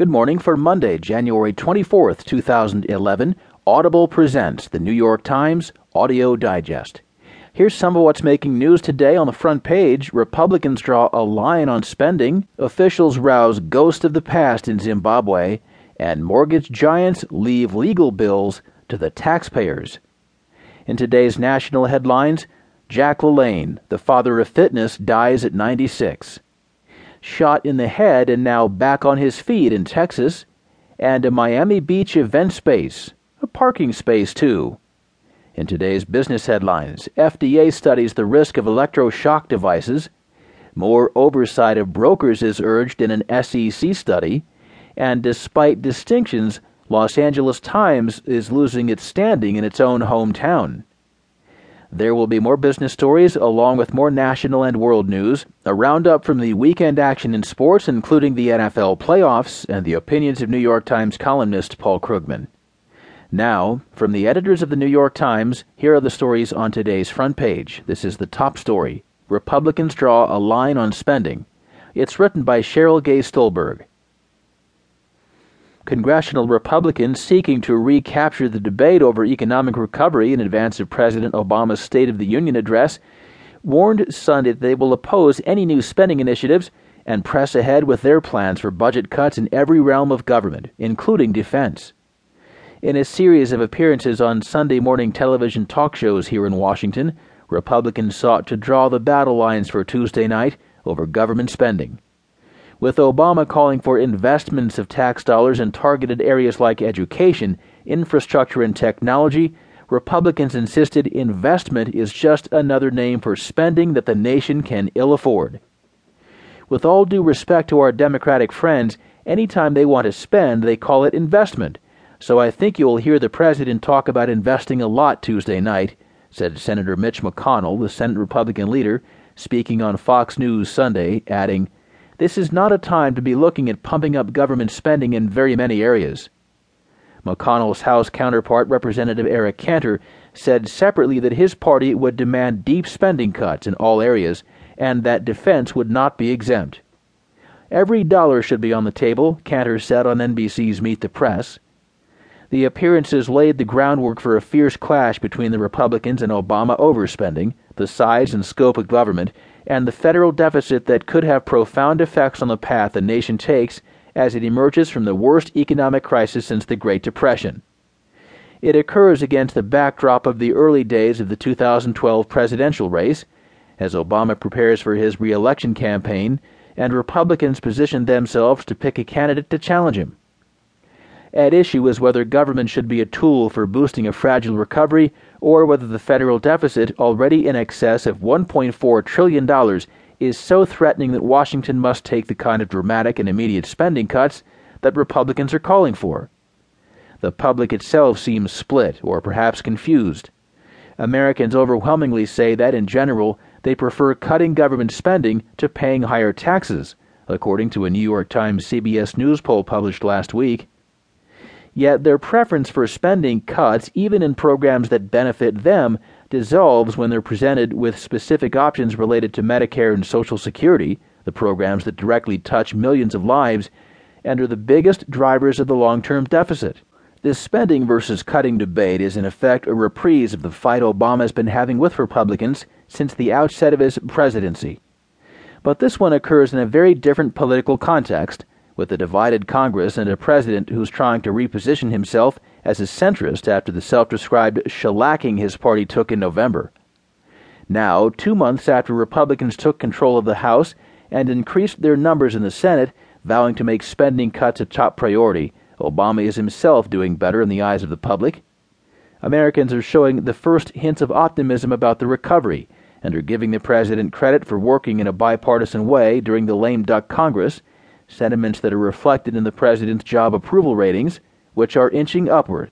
Good morning for Monday, January 24th, 2011. Audible presents the New York Times Audio Digest. Here's some of what's making news today on the front page. Republicans draw a line on spending, officials rouse ghost of the past in Zimbabwe, and mortgage giants leave legal bills to the taxpayers. In today's national headlines, Jack LaLanne, the father of fitness, dies at 96 shot in the head and now back on his feet in Texas, and a Miami Beach event space, a parking space too. In today's business headlines, FDA studies the risk of electroshock devices. More oversight of brokers is urged in an SEC study. And despite distinctions, Los Angeles Times is losing its standing in its own hometown. There will be more business stories along with more national and world news, a roundup from the weekend action in sports, including the NFL playoffs, and the opinions of New York Times columnist Paul Krugman. Now, from the editors of the New York Times, here are the stories on today's front page. This is the top story Republicans draw a line on spending. It's written by Cheryl Gay Stolberg congressional Republicans seeking to recapture the debate over economic recovery in advance of President Obama's State of the Union address, warned Sunday that they will oppose any new spending initiatives and press ahead with their plans for budget cuts in every realm of government, including defense. In a series of appearances on Sunday morning television talk shows here in Washington, Republicans sought to draw the battle lines for Tuesday night over government spending with Obama calling for investments of tax dollars in targeted areas like education, infrastructure, and technology. Republicans insisted investment is just another name for spending that the nation can ill afford. With all due respect to our Democratic friends, anytime they want to spend, they call it investment. So I think you will hear the president talk about investing a lot Tuesday night, said Senator Mitch McConnell, the Senate Republican leader, speaking on Fox News Sunday, adding, this is not a time to be looking at pumping up government spending in very many areas. McConnell's House counterpart, Representative Eric Cantor, said separately that his party would demand deep spending cuts in all areas and that defense would not be exempt. Every dollar should be on the table, Cantor said on NBC's Meet the Press. The appearances laid the groundwork for a fierce clash between the Republicans and Obama over spending, the size and scope of government, and the federal deficit that could have profound effects on the path the nation takes as it emerges from the worst economic crisis since the Great Depression. It occurs against the backdrop of the early days of the 2012 presidential race, as Obama prepares for his reelection campaign and Republicans position themselves to pick a candidate to challenge him. At issue is whether government should be a tool for boosting a fragile recovery or whether the federal deficit, already in excess of $1.4 trillion, is so threatening that Washington must take the kind of dramatic and immediate spending cuts that Republicans are calling for. The public itself seems split or perhaps confused. Americans overwhelmingly say that, in general, they prefer cutting government spending to paying higher taxes, according to a New York Times CBS News poll published last week. Yet their preference for spending cuts, even in programs that benefit them, dissolves when they're presented with specific options related to Medicare and Social Security, the programs that directly touch millions of lives, and are the biggest drivers of the long term deficit. This spending versus cutting debate is in effect a reprise of the fight Obama has been having with Republicans since the outset of his presidency. But this one occurs in a very different political context with a divided Congress and a president who's trying to reposition himself as a centrist after the self described shellacking his party took in November. Now, two months after Republicans took control of the House and increased their numbers in the Senate, vowing to make spending cuts a top priority, Obama is himself doing better in the eyes of the public. Americans are showing the first hints of optimism about the recovery and are giving the president credit for working in a bipartisan way during the lame duck Congress sentiments that are reflected in the president's job approval ratings, which are inching upward.